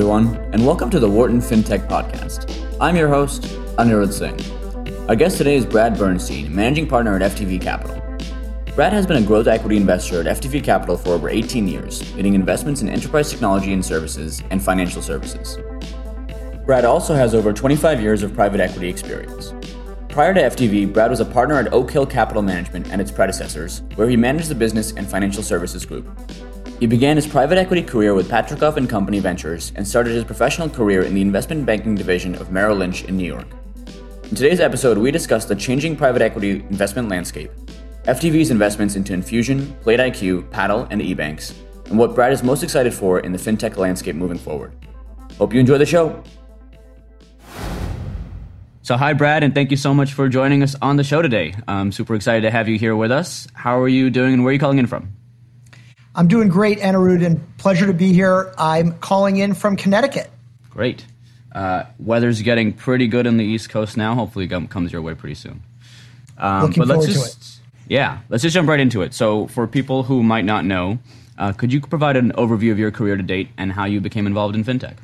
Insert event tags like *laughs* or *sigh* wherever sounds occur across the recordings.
everyone, and welcome to the Wharton FinTech Podcast. I'm your host, Anirudh Singh. Our guest today is Brad Bernstein, managing partner at FTV Capital. Brad has been a growth equity investor at FTV Capital for over 18 years, leading investments in enterprise technology and services and financial services. Brad also has over 25 years of private equity experience. Prior to FTV, Brad was a partner at Oak Hill Capital Management and its predecessors, where he managed the business and financial services group. He began his private equity career with Patricof and Company Ventures and started his professional career in the investment banking division of Merrill Lynch in New York. In today's episode, we discuss the changing private equity investment landscape, FTV's investments into Enfusion, PlateIQ, Paddle, and EBANX, and what Brad is most excited for in the fintech landscape moving forward. Hope you enjoy the show. So, hi, Brad, and thank you so much for joining us on the show today. I'm super excited to have you here with us. How are you doing, and where are you calling in from? I'm doing great, Anirudh, and pleasure to be here. I'm calling in from Connecticut. Great. Uh, weather's getting pretty good on the East Coast now. Hopefully, it comes your way pretty soon. Um, Looking forward just, to it. Yeah, let's just jump right into it. So, for people who might not know, uh, could you provide an overview of your career to date and how you became involved in fintech?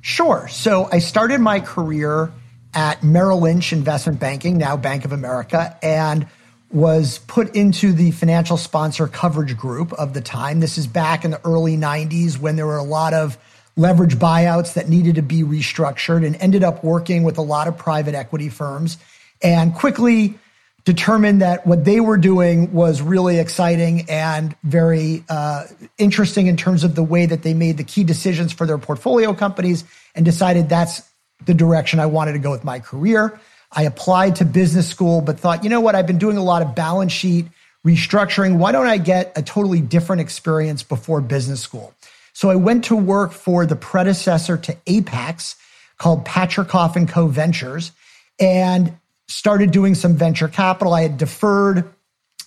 Sure. So, I started my career at Merrill Lynch Investment Banking, now Bank of America, and was put into the financial sponsor coverage group of the time. This is back in the early 90s when there were a lot of leverage buyouts that needed to be restructured and ended up working with a lot of private equity firms and quickly determined that what they were doing was really exciting and very uh, interesting in terms of the way that they made the key decisions for their portfolio companies and decided that's the direction I wanted to go with my career. I applied to business school, but thought, you know what? I've been doing a lot of balance sheet restructuring. Why don't I get a totally different experience before business school? So I went to work for the predecessor to Apax called Patricof and Co Ventures and started doing some venture capital. I had deferred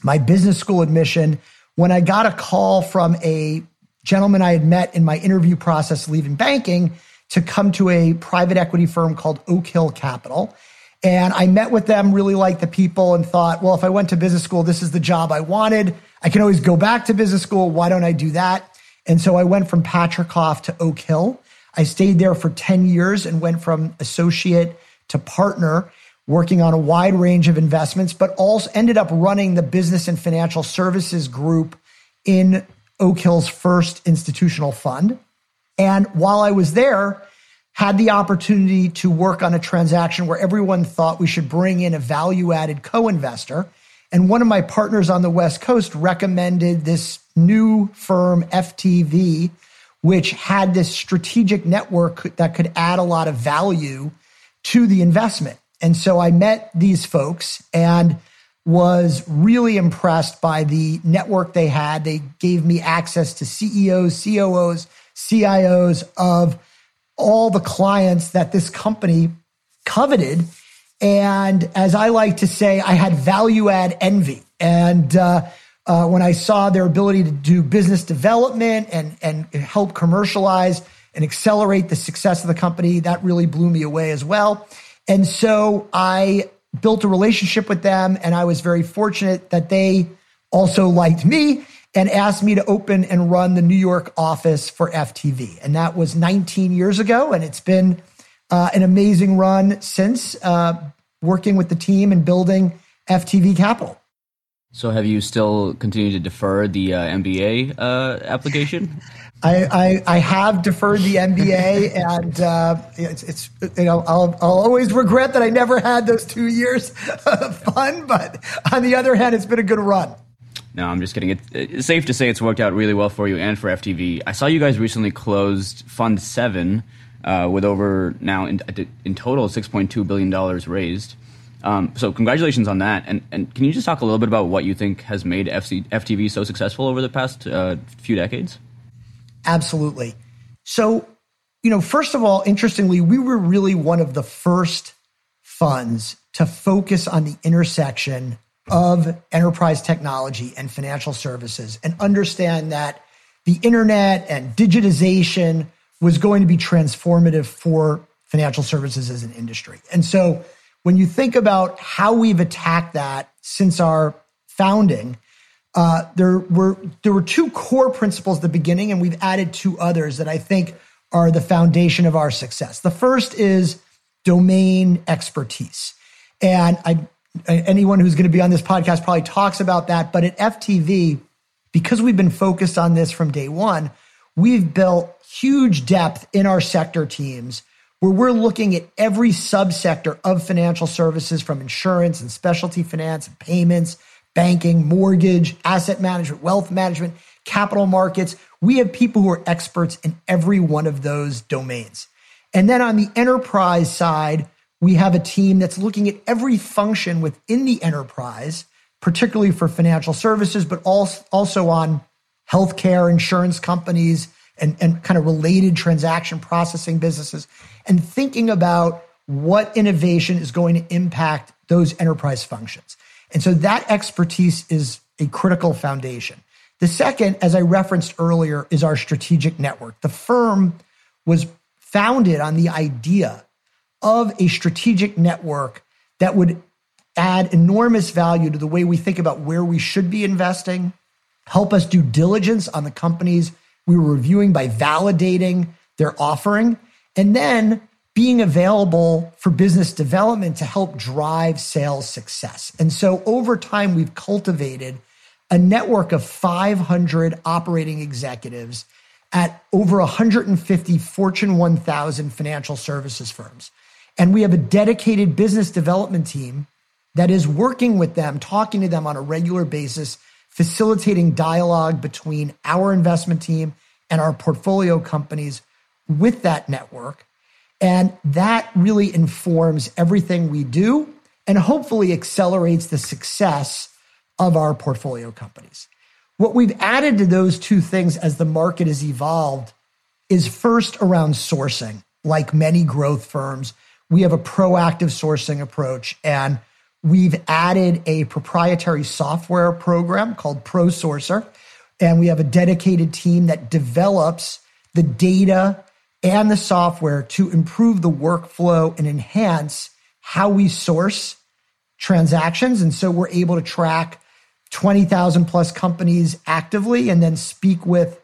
my business school admission when I got a call from a gentleman I had met in my interview process leaving banking to come to a private equity firm called Oak Hill Capital. And I met with them, really liked the people, and thought, well, if I went to business school, this is the job I wanted. I can always go back to business school. Why don't I do that? And so I went from Patricof to Oak Hill. I stayed there for 10 years and went from associate to partner, working on a wide range of investments, but also ended up running the business and financial services group in Oak Hill's first institutional fund. And while I was there, had the opportunity to work on a transaction where everyone thought we should bring in a value added co investor. And one of my partners on the West Coast recommended this new firm, FTV, which had this strategic network that could add a lot of value to the investment. And so I met these folks and was really impressed by the network they had. They gave me access to CEOs, COOs, CIOs of all the clients that this company coveted. And as I like to say, I had value add envy. And uh, uh, when I saw their ability to do business development and, and help commercialize and accelerate the success of the company, that really blew me away as well. And so I built a relationship with them, and I was very fortunate that they also liked me and asked me to open and run the New York office for FTV. And that was 19 years ago. And it's been uh, an amazing run since uh, working with the team and building FTV Capital. So, have you still continued to defer the uh, MBA uh, application? *laughs* I, I, I, have deferred the MBA, *laughs* and uh, it's, it's you know I'll I'll always regret that I never had those two years *laughs* of fun. But on the other hand, it's been a good run. No, I'm just kidding. It, it's safe to say it's worked out really well for you and for FTV. I saw you guys recently closed Fund Seven uh, with over now in, in total 6.2 billion dollars raised. Um, so congratulations on that. And and can you just talk a little bit about what you think has made FC, FTV so successful over the past uh, few decades? Absolutely. So you know, first of all, interestingly, we were really one of the first funds to focus on the intersection of enterprise technology and financial services and understand that the internet and digitization was going to be transformative for financial services as an industry. And so when you think about how we've attacked that since our founding, uh, there were there were two core principles at the beginning, and we've added two others that I think are the foundation of our success. The first is domain expertise. And I, anyone who's going to be on this podcast probably talks about that. But at FTV, because we've been focused on this from day one, we've built huge depth in our sector teams where we're looking at every subsector of financial services from insurance and specialty finance and payments, banking, mortgage, asset management, wealth management, capital markets. We have people who are experts in every one of those domains. And then on the enterprise side, we have a team that's looking at every function within the enterprise, particularly for financial services, but also on healthcare, insurance companies, and, and kind of related transaction processing businesses, and thinking about what innovation is going to impact those enterprise functions. And so that expertise is a critical foundation. The second, as I referenced earlier, is our strategic network. The firm was founded on the idea of a strategic network that would add enormous value to the way we think about where we should be investing, help us do diligence on the companies we were reviewing by validating their offering, and then being available for business development to help drive sales success. And so over time, we've cultivated a network of 500 operating executives at over 150 Fortune 1000 financial services firms. And we have a dedicated business development team that is working with them, talking to them on a regular basis, facilitating dialogue between our investment team and our portfolio companies with that network. And that really informs everything we do and hopefully accelerates the success of our portfolio companies. What we've added to those two things as the market has evolved is first around sourcing. Like many growth firms, we have a proactive sourcing approach and we've added a proprietary software program called ProSourcer. And we have a dedicated team that develops the data and the software to improve the workflow and enhance how we source transactions. And so we're able to track 20,000 plus companies actively and then speak with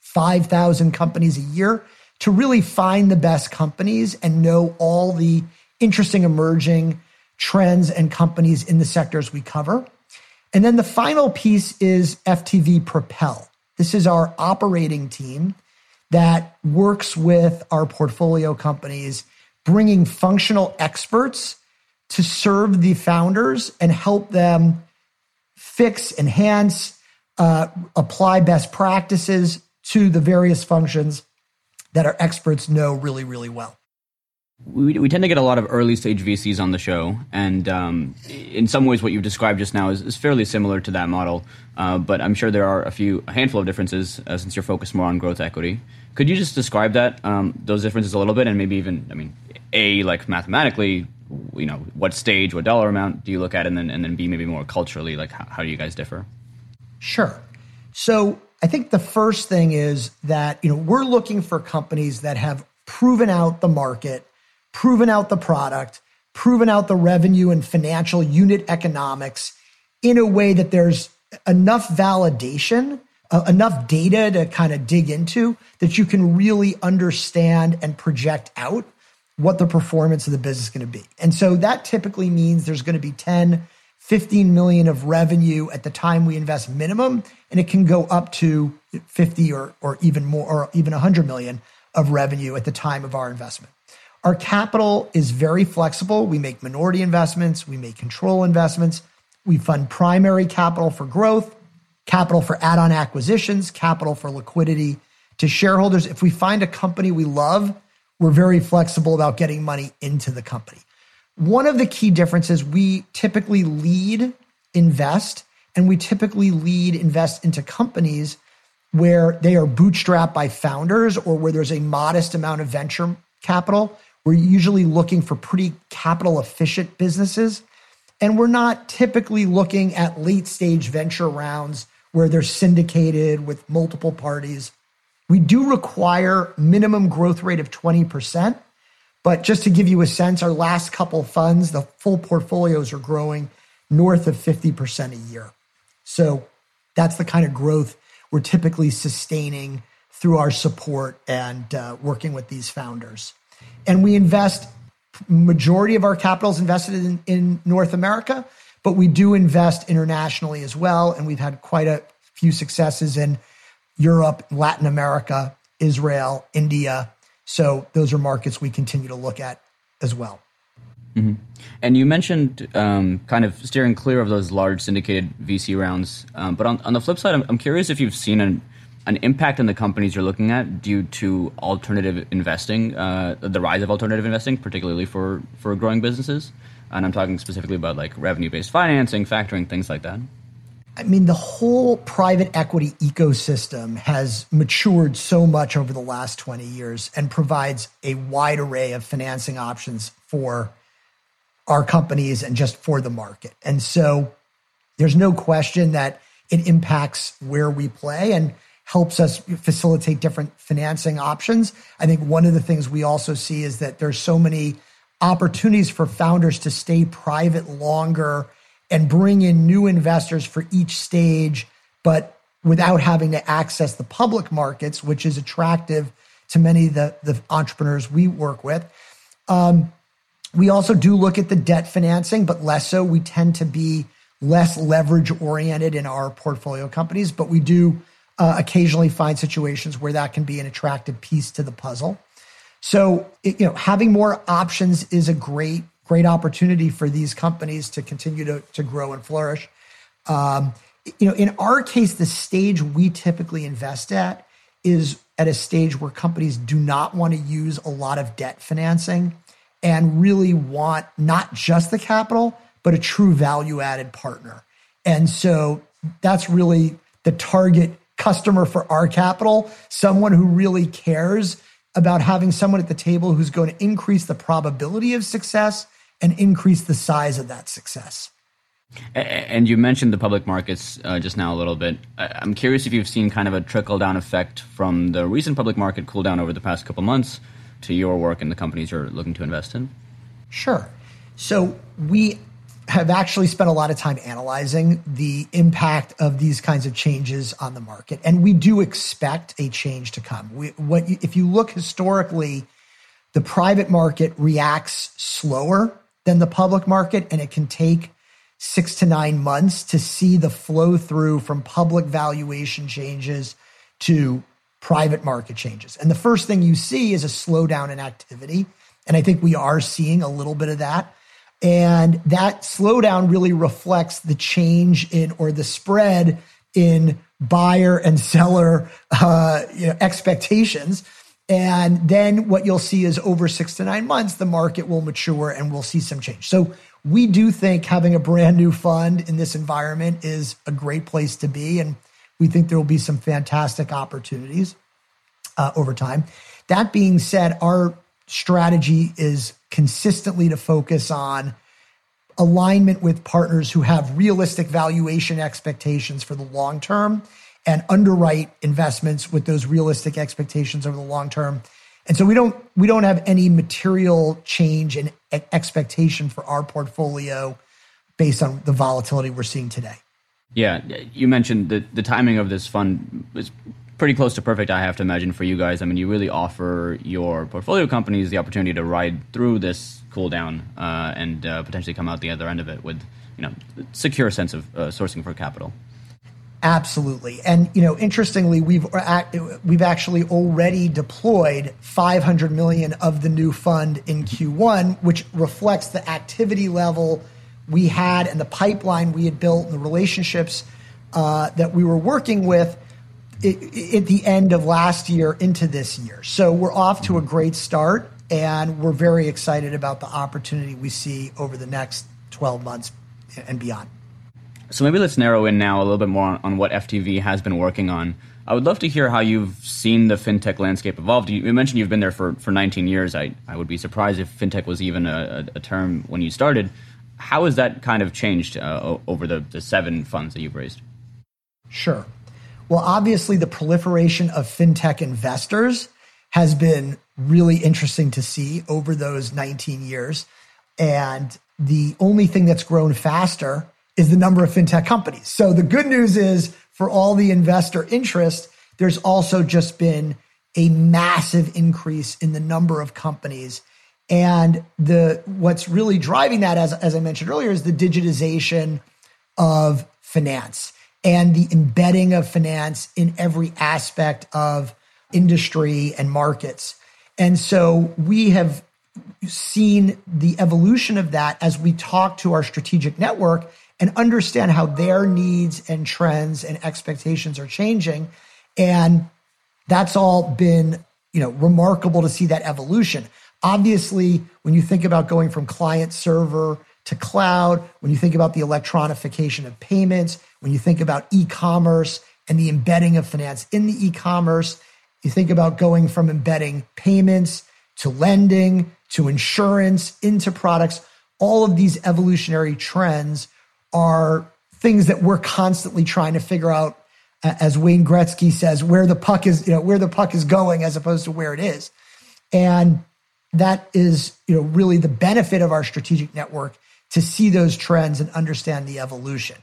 5,000 companies a year to really find the best companies and know all the interesting emerging trends and companies in the sectors we cover. And then the final piece is FTV Propel. This is our operating team that works with our portfolio companies, bringing functional experts to serve the founders and help them fix, enhance, uh, apply best practices to the various functions that our experts know really, really well. We, we tend to get a lot of early stage VCs on the show, and um, in some ways, what you've described just now is, is fairly similar to that model. Uh, but I'm sure there are a few, a handful of differences uh, since you're focused more on growth equity. Could you just describe that, um, those differences a little bit, and maybe even, I mean, a like mathematically, you know, what stage, what dollar amount do you look at, and then and then b maybe more culturally, like how, how do you guys differ? Sure. So I think the first thing is that you know we're looking for companies that have proven out the market proven out the product, proven out the revenue and financial unit economics in a way that there's enough validation, uh, enough data to kind of dig into that you can really understand and project out what the performance of the business is going to be. And so that typically means there's going to be 10, 15 million of revenue at the time we invest minimum, and it can go up to 50 or, or even more, or even 100 million of revenue at the time of our investment. Our capital is very flexible. We make minority investments, we make control investments, we fund primary capital for growth, capital for add on acquisitions, capital for liquidity to shareholders. If we find a company we love, we're very flexible about getting money into the company. One of the key differences we typically lead invest and we typically lead invest into companies where they are bootstrapped by founders or where there's a modest amount of venture capital we're usually looking for pretty capital efficient businesses. And we're not typically looking at late stage venture rounds where they're syndicated with multiple parties. We do require minimum growth rate of 20%. But just to give you a sense, our last couple funds, the full portfolios are growing north of 50% a year. So that's the kind of growth we're typically sustaining through our support and uh, working with these founders. And we invest, majority of our capital is invested in, in North America, but we do invest internationally as well. And we've had quite a few successes in Europe, Latin America, Israel, India. So those are markets we continue to look at as well. Mm-hmm. And you mentioned um, kind of steering clear of those large syndicated VC rounds. Um, but on, on the flip side, I'm, I'm curious if you've seen an, an impact on the companies you're looking at due to alternative investing, uh, the rise of alternative investing, particularly for, for growing businesses. And I'm talking specifically about like revenue based financing, factoring, things like that. I mean, the whole private equity ecosystem has matured so much over the last 20 years and provides a wide array of financing options for our companies and just for the market. And so there's no question that it impacts where we play and helps us facilitate different financing options. I think one of the things we also see is that there's so many opportunities for founders to stay private longer and bring in new investors for each stage, but without having to access the public markets, which is attractive to many of the, the entrepreneurs we work with. Um, we also do look at the debt financing, but less so. We tend to be less leverage oriented in our portfolio companies, but we do uh, occasionally find situations where that can be an attractive piece to the puzzle. So, it, you know, having more options is a great, great opportunity for these companies to continue to, to grow and flourish. Um, you know, in our case, the stage we typically invest at is at a stage where companies do not want to use a lot of debt financing and really want not just the capital, but a true value added partner. And so that's really the target customer for our capital, someone who really cares about having someone at the table who's going to increase the probability of success and increase the size of that success. And you mentioned the public markets uh, just now a little bit. I'm curious if you've seen kind of a trickle down effect from the recent public market cool down over the past couple months to your work and the companies you're looking to invest in? Sure. So we have actually spent a lot of time analyzing the impact of these kinds of changes on the market, and we do expect a change to come. We, what you, if you look historically, the private market reacts slower than the public market, and it can take six to nine months to see the flow through from public valuation changes to private market changes. And the first thing you see is a slowdown in activity. And I think we are seeing a little bit of that. And that slowdown really reflects the change in or the spread in buyer and seller uh, you know, expectations. And then what you'll see is over six to nine months, the market will mature and we'll see some change. So we do think having a brand new fund in this environment is a great place to be. And we think there will be some fantastic opportunities uh, over time. That being said, our strategy is consistently to focus on alignment with partners who have realistic valuation expectations for the long term and underwrite investments with those realistic expectations over the long term. And so we don't we don't have any material change in expectation for our portfolio based on the volatility we're seeing today. Yeah, you mentioned the the timing of this fund is pretty close to perfect, I have to imagine, for you guys. I mean, you really offer your portfolio companies the opportunity to ride through this cool down uh, and uh, potentially come out the other end of it with, you know, secure sense of uh, sourcing for capital. Absolutely, and you know, interestingly, we've we've actually already deployed 500 million of the new fund in Q1, which reflects the activity level we had and the pipeline we had built and the relationships uh, that we were working with at the end of last year into this year. So we're off to a great start, and we're very excited about the opportunity we see over the next 12 months and beyond. So maybe let's narrow in now a little bit more on what FTV has been working on. I would love to hear how you've seen the fintech landscape evolve. You mentioned you've been there for, for 19 years. I, I would be surprised if fintech was even a, a term when you started. How has that kind of changed uh, over the, the seven funds that you've raised? Sure. Well, obviously, the proliferation of fintech investors has been really interesting to see over those 19 years. And the only thing that's grown faster is the number of fintech companies. So the good news is for all the investor interest, there's also just been a massive increase in the number of companies. And the what's really driving that, as, as I mentioned earlier, is the digitization of finance and the embedding of finance in every aspect of industry and markets. And so we have seen the evolution of that as we talk to our strategic network and understand how their needs and trends and expectations are changing. And that's all been, you know, remarkable to see that evolution. Obviously, when you think about going from client server to cloud, when you think about the electronification of payments, when you think about e-commerce and the embedding of finance in the e-commerce, you think about going from embedding payments to lending to insurance into products. All of these evolutionary trends are things that we're constantly trying to figure out as Wayne Gretzky says, where the puck is, you know, where the puck is going as opposed to where it is. And that is, you know, really the benefit of our strategic network to see those trends and understand the evolution.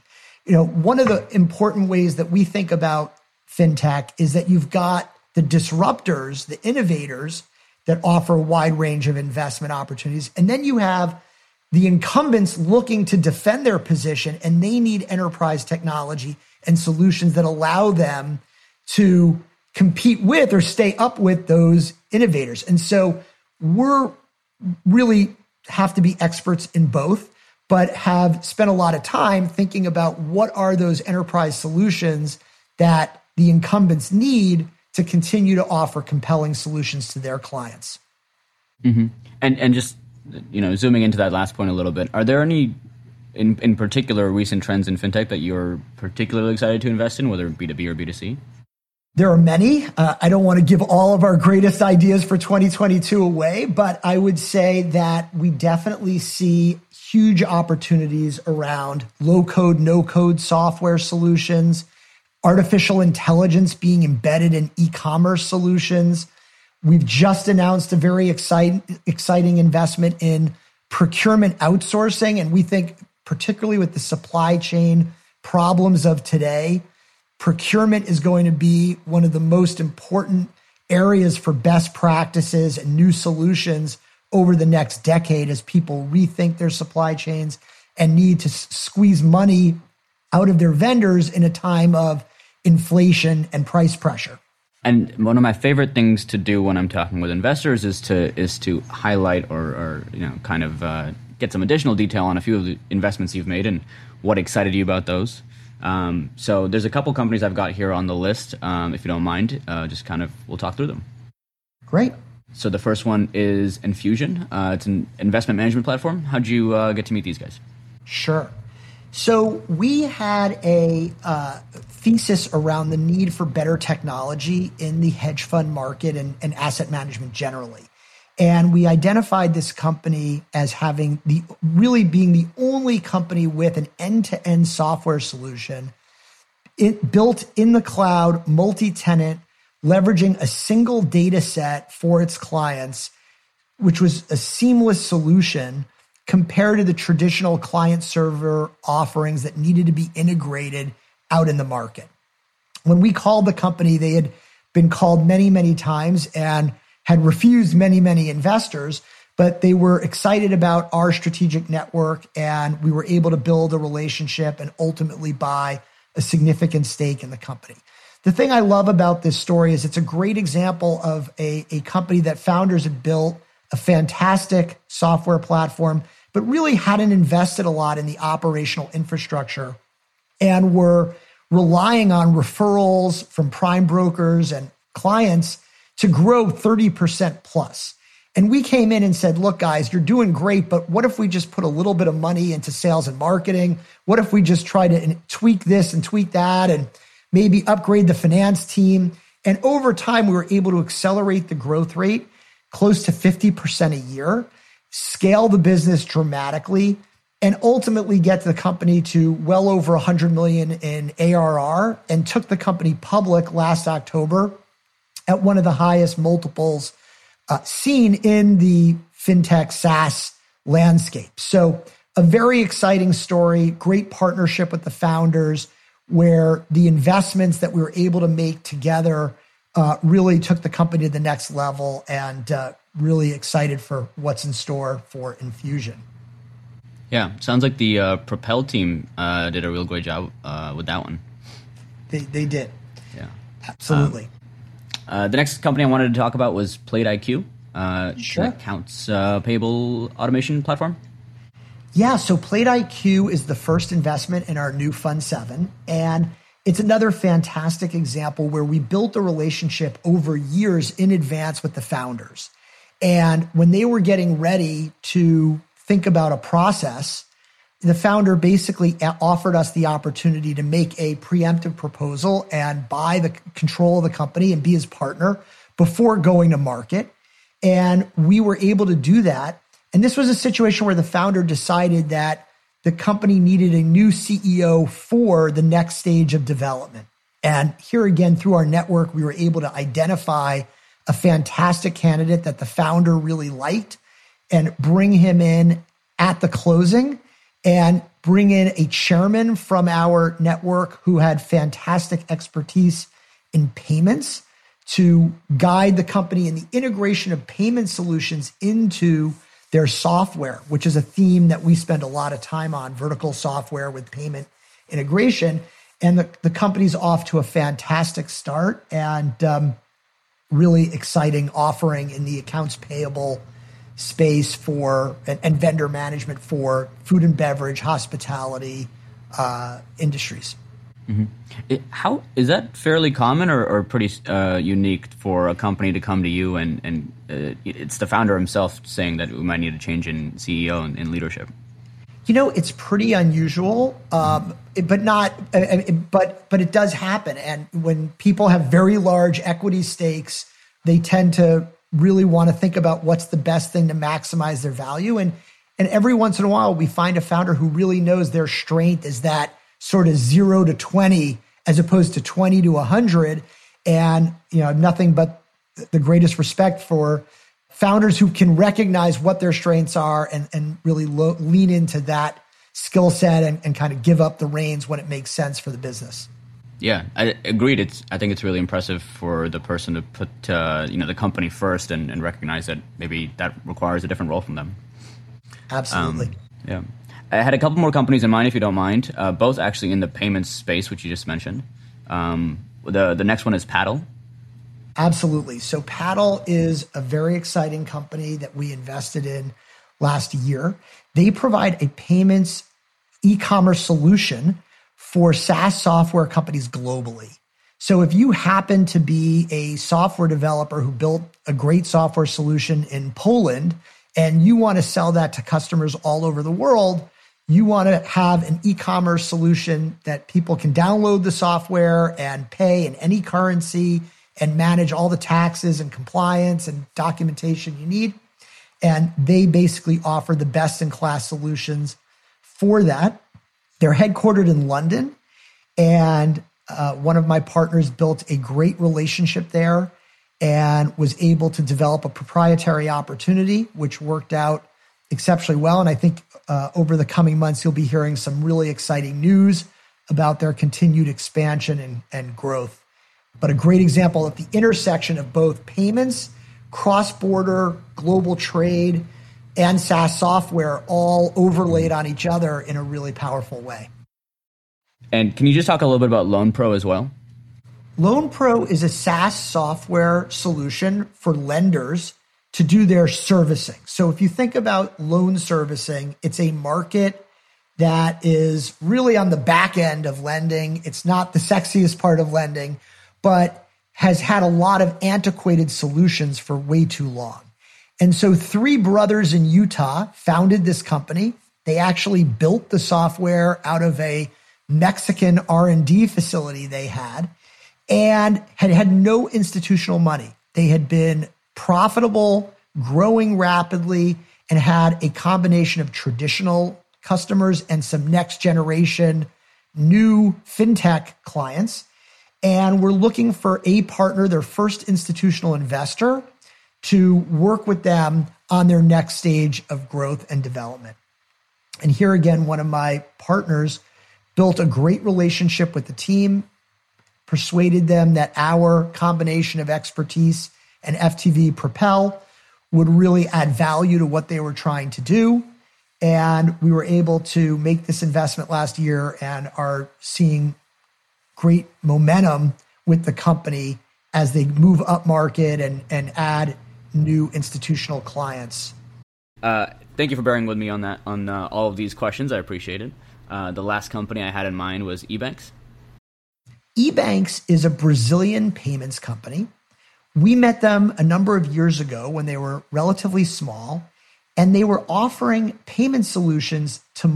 You know, one of the important ways that we think about fintech is that you've got the disruptors, the innovators that offer a wide range of investment opportunities. And then you have the incumbents looking to defend their position and they need enterprise technology and solutions that allow them to compete with or stay up with those innovators. And so we're really have to be experts in both, but have spent a lot of time thinking about what are those enterprise solutions that the incumbents need to continue to offer compelling solutions to their clients. Mm-hmm. And and just you know zooming into that last point a little bit, are there any in, in particular recent trends in fintech that you're particularly excited to invest in, whether B2B or B2C? There are many. Uh, I don't want to give all of our greatest ideas for 2022 away, but I would say that we definitely see huge opportunities around low code, no code software solutions, artificial intelligence being embedded in e commerce solutions. We've just announced a very exciting, exciting investment in procurement outsourcing. And we think particularly with the supply chain problems of today, procurement is going to be one of the most important areas for best practices and new solutions over the next decade as people rethink their supply chains and need to squeeze money out of their vendors in a time of inflation and price pressure. And one of my favorite things to do when I'm talking with investors is to is to highlight or, or you know kind of uh, get some additional detail on a few of the investments you've made and what excited you about those. Um, so there's a couple companies I've got here on the list. Um, if you don't mind, uh, just kind of we'll talk through them. Great. So the first one is Enfusion. Uh, it's an investment management platform. How'd you uh, get to meet these guys? Sure. So we had a uh, thesis around the need for better technology in the hedge fund market and, and asset management generally. And we identified this company as having the really being the only company with an end to end software solution it built in the cloud, multi tenant, leveraging a single data set for its clients, which was a seamless solution compared to the traditional client server offerings that needed to be integrated out in the market. When we called the company, they had been called many, many times and had refused many, many investors, but they were excited about our strategic network and we were able to build a relationship and ultimately buy a significant stake in the company. The thing I love about this story is it's a great example of a, a company that founders had built a fantastic software platform, but really hadn't invested a lot in the operational infrastructure and were relying on referrals from prime brokers and clients to grow 30% plus. And we came in and said, look, guys, you're doing great, but what if we just put a little bit of money into sales and marketing? What if we just try to tweak this and tweak that and maybe upgrade the finance team? And over time, we were able to accelerate the growth rate close to 50% a year, scale the business dramatically, and ultimately get the company to well over 100 million in ARR and took the company public last October at one of the highest multiples uh, seen in the fintech SaaS landscape. So, a very exciting story, great partnership with the founders. where the investments that we were able to make together uh, really took the company to the next level and uh, really excited for what's in store for Enfusion. Yeah, sounds like the uh, Propel team uh, did a real great job uh, with that one. They, they did. Yeah. Absolutely. Um, the next company I wanted to talk about was Plate IQ. sure. accounts payable automation platform. Yeah, so Plate IQ is the first investment in our new Fund 7. And it's another fantastic example where we built a relationship over years in advance with the founders. And when they were getting ready to think about a process, the founder basically offered us the opportunity to make a preemptive proposal and buy the control of the company and be his partner before going to market. And we were able to do that and this was a situation where the founder decided that the company needed a new CEO for the next stage of development. And here again, through our network, we were able to identify a fantastic candidate that the founder really liked and bring him in at the closing and bring in a chairman from our network who had fantastic expertise in payments to guide the company in the integration of payment solutions into their software, which is a theme that we spend a lot of time on vertical software with payment integration. And the, the company's off to a fantastic start and um, really exciting offering in the accounts payable space for and, and vendor management for food and beverage, hospitality uh, industries. Mm-hmm. How is that fairly common or, or pretty uh, unique for a company to come to you and and uh, it's the founder himself saying that we might need a change in CEO and leadership? You know, it's pretty unusual, um, but not. Uh, but but it does happen, and when people have very large equity stakes, they tend to really want to think about what's the best thing to maximize their value and and every once in a while we find a founder who really knows their strength is that sort of zero to 20 as opposed to 20 to 100. And, you know, nothing but the greatest respect for founders who can recognize what their strengths are and, and really lo- lean into that skill set and, and kind of give up the reins when it makes sense for the business. Yeah, I agreed. It's I think it's really impressive for the person to put uh, you know the company first and, and recognize that maybe that requires a different role from them. Absolutely. Um, yeah. I had a couple more companies in mind, if you don't mind. Uh, both actually in the payments space, which you just mentioned. Um, the the next one is Paddle. Absolutely. So Paddle is a very exciting company that we invested in last year. They provide a payments e-commerce solution for SaaS software companies globally. So if you happen to be a software developer who built a great software solution in Poland and you want to sell that to customers all over the world, you want to have an e-commerce solution that people can download the software and pay in any currency and manage all the taxes and compliance and documentation you need. And they basically offer the best in class solutions for that. They're headquartered in London. And uh, one of my partners built a great relationship there and was able to develop a proprietary opportunity, which worked out exceptionally well. And I think uh, over the coming months, you'll be hearing some really exciting news about their continued expansion and, and growth. But a great example at the intersection of both payments, cross border, global trade, and SaaS software all overlaid on each other in a really powerful way. And can you just talk a little bit about LoanPro as well? LoanPro is a SaaS software solution for lenders to do their servicing. So if you think about loan servicing, it's a market that is really on the back end of lending. It's not the sexiest part of lending, but has had a lot of antiquated solutions for way too long. And so three brothers in Utah founded this company. They actually built the software out of a Mexican R&D facility they had and had had no institutional money. They had been profitable, growing rapidly, and had a combination of traditional customers and some next generation new fintech clients. And we're looking for a partner, their first institutional investor, to work with them on their next stage of growth and development. And here again, one of my partners built a great relationship with the team, persuaded them that our combination of expertise and FTV Propel would really add value to what they were trying to do. And we were able to make this investment last year and are seeing great momentum with the company as they move up market and, and add new institutional clients. Uh, thank you for bearing with me on that on uh, all of these questions. I appreciate it. Uh, the last company I had in mind was EBANX. EBANX is a Brazilian payments company. We met them a number of years ago when they were relatively small, and they were offering payment solutions to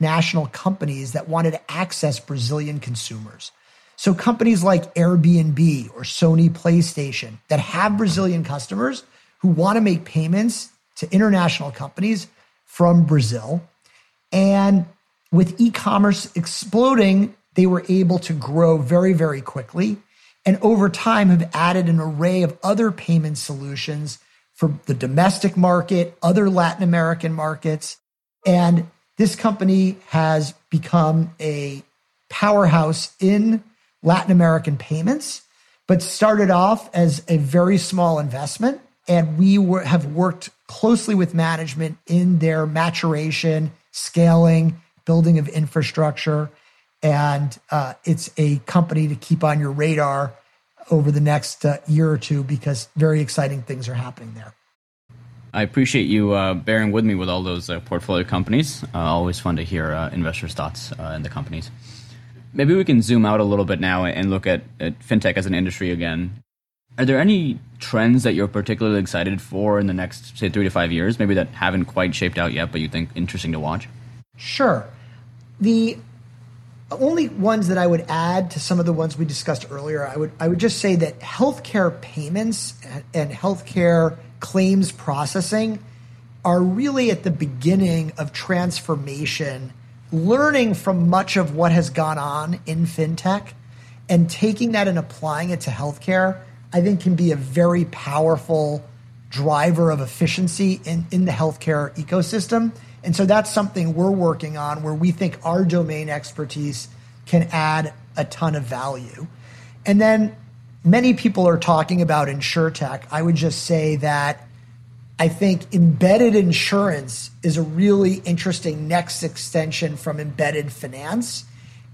multinational companies that wanted to access Brazilian consumers. So companies like Airbnb or Sony PlayStation that have Brazilian customers who want to make payments to international companies from Brazil. And with e commerce exploding, they were able to grow very, very quickly. And over time, have added an array of other payment solutions for the domestic market, other Latin American markets. And this company has become a powerhouse in Latin American payments, but started off as a very small investment. And we were, have worked closely with management in their maturation, scaling, building of infrastructure. And uh, it's a company to keep on your radar over the next uh, year or two because very exciting things are happening there. I appreciate you uh, bearing with me with all those uh, portfolio companies. Uh, always fun to hear uh, investors' thoughts in the companies. Maybe we can zoom out a little bit now and look at, at fintech as an industry again. Are there any trends that you're particularly excited for in the next, say, three to five years, maybe that haven't quite shaped out yet, but you think interesting to watch? Sure. The only ones that I would add to some of the ones we discussed earlier, I would I would just say that healthcare payments and healthcare claims processing are really at the beginning of transformation, learning from much of what has gone on in fintech and taking that and applying it to healthcare, I think can be a very powerful driver of efficiency in, in the healthcare ecosystem. And so that's something we're working on where we think our domain expertise can add a ton of value. And then many people are talking about insurtech. I would just say that I think embedded insurance is a really interesting next extension from embedded finance.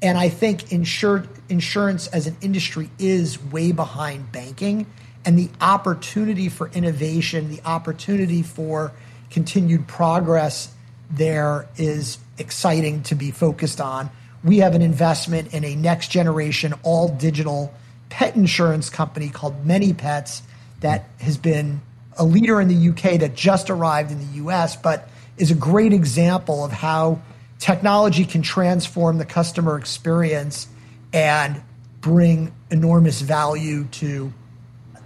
And I think insur- insurance as an industry is way behind banking. And the opportunity for innovation, the opportunity for continued progress there is exciting to be focused on. We have an investment in a next generation, all digital pet insurance company called ManyPets that has been a leader in the UK that just arrived in the US, but is a great example of how technology can transform the customer experience and bring enormous value to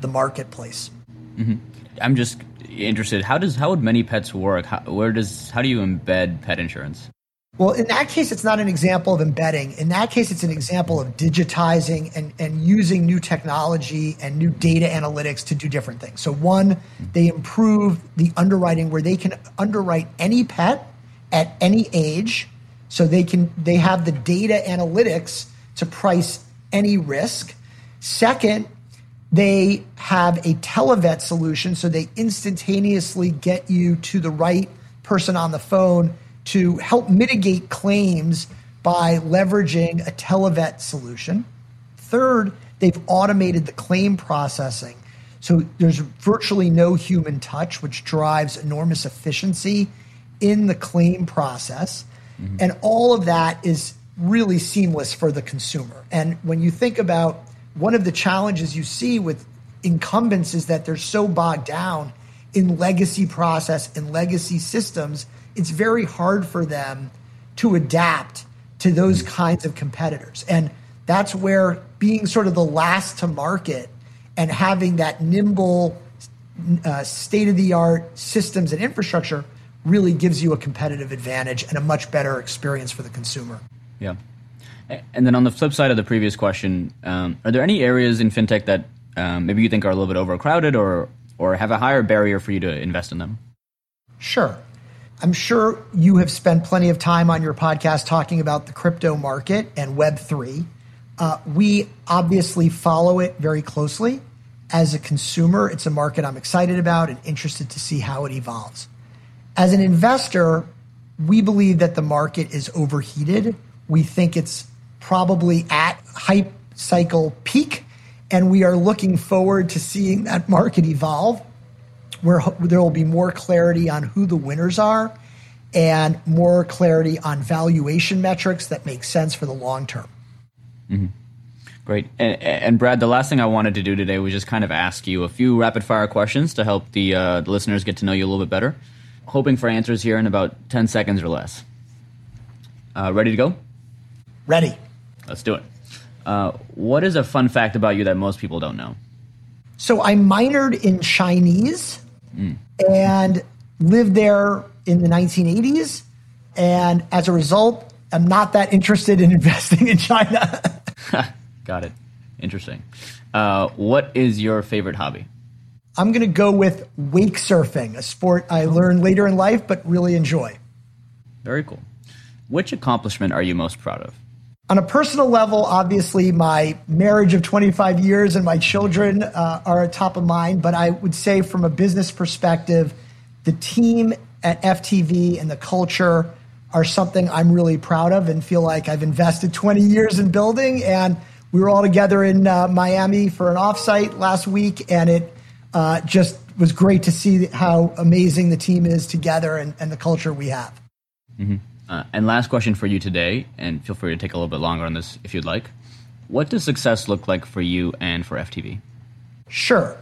the marketplace. Mm-hmm. I'm just interested. How does how would ManyPets work? How, where does how do you embed pet insurance? Well, in that case, it's not an example of embedding. In that case, it's an example of digitizing and, and using new technology and new data analytics to do different things. So, one, they improve the underwriting where they can underwrite any pet at any age. So they can they have the data analytics to price any risk. Second, they have a televet solution, so they instantaneously get you to the right person on the phone to help mitigate claims by leveraging a televet solution. Third, they've automated the claim processing. So there's virtually no human touch, which drives enormous efficiency in the claim process. Mm-hmm. And all of that is really seamless for the consumer. And when you think about one of the challenges you see with incumbents is that they're so bogged down in legacy process and legacy systems, it's very hard for them to adapt to those kinds of competitors. And that's where being sort of the last to market and having that nimble, uh, state of the art systems and infrastructure really gives you a competitive advantage and a much better experience for the consumer. Yeah. And then on the flip side of the previous question, um, are there any areas in fintech that um, maybe you think are a little bit overcrowded or or have a higher barrier for you to invest in them? Sure. I'm sure you have spent plenty of time on your podcast talking about the crypto market and Web3. Uh, we obviously follow it very closely. As a consumer, it's a market I'm excited about and interested to see how it evolves. As an investor, we believe that the market is overheated. We think it's probably at hype cycle peak, and we are looking forward to seeing that market evolve where there will be more clarity on who the winners are and more clarity on valuation metrics that make sense for the long term. Mm-hmm. Great. And, and, Brad, the last thing I wanted to do today was just kind of ask you a few rapid fire questions to help the, uh, the listeners get to know you a little bit better. Hoping for answers here in about 10 seconds or less. Uh, ready to go? Ready. Let's do it. Uh, what is a fun fact about you that most people don't know? So I minored in Chinese mm. and lived there in the 1980s. And as a result, I'm not that interested in *laughs* investing in China. *laughs* Got it. Interesting. Uh, what is your favorite hobby? I'm going to go with wake surfing, a sport I learned later in life but really enjoy. Very cool. Which accomplishment are you most proud of? On a personal level, obviously, my marriage of 25 years and my children uh, are at top of mind. But I would say, from a business perspective, the team at FTV and the culture are something I'm really proud of and feel like I've invested 20 years in building. And we were all together in uh, Miami for an offsite last week, and it uh, just was great to see how amazing the team is together and, and the culture we have. Mm-hmm. Uh, and last question for you today, and feel free to take a little bit longer on this if you'd like. What does success look like for you and for FTV? Sure.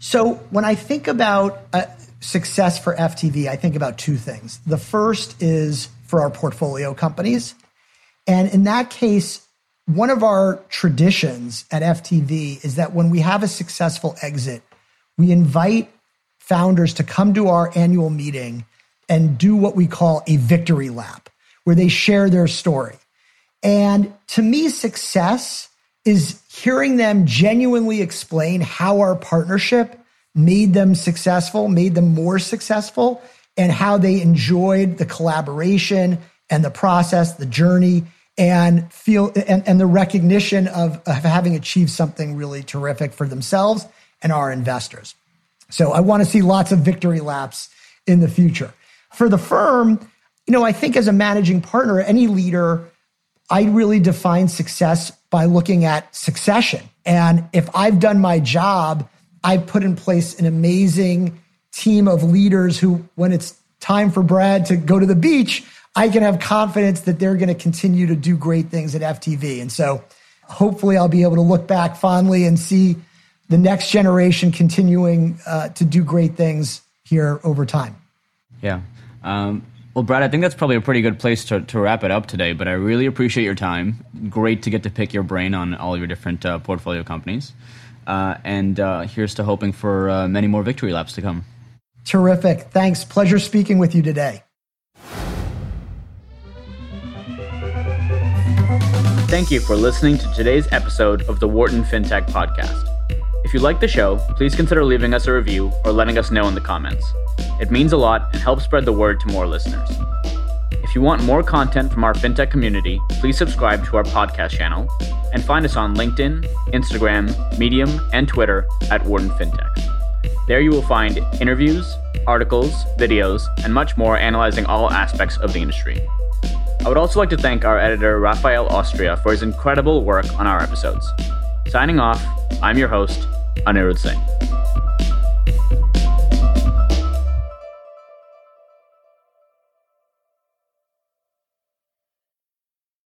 So when I think about uh, success for FTV, I think about two things. The first is for our portfolio companies. And in that case, one of our traditions at FTV is that when we have a successful exit, we invite founders to come to our annual meeting and do what we call a victory lap, where they share their story. And to me, success is hearing them genuinely explain how our partnership made them successful, made them more successful, and how they enjoyed the collaboration and the process, the journey, and feel and, and the recognition of, of having achieved something really terrific for themselves and our investors. So I want to see lots of victory laps in the future. For the firm, you know, I think as a managing partner, any leader, I really define success by looking at succession. And if I've done my job, I've put in place an amazing team of leaders who, when it's time for Brad to go to the beach, I can have confidence that they're going to continue to do great things at FTV. And so hopefully I'll be able to look back fondly and see the next generation continuing uh, to do great things here over time. Yeah. Um, well, Brad, I think that's probably a pretty good place to, to wrap it up today, but I really appreciate your time. Great to get to pick your brain on all your different uh, portfolio companies. Uh, and uh, here's to hoping for uh, many more victory laps to come. Terrific. Thanks. Pleasure speaking with you today. Thank you for listening to today's episode of the Wharton FinTech Podcast. If you like the show, please consider leaving us a review or letting us know in the comments. It means a lot and helps spread the word to more listeners. If you want more content from our fintech community, please subscribe to our podcast channel and find us on LinkedIn, Instagram, Medium, and Twitter at Wharton FinTech. There you will find interviews, articles, videos, and much more analyzing all aspects of the industry. I would also like to thank our editor, Rafael Austria, for his incredible work on our episodes. Signing off, I'm your host, Anirudh Singh.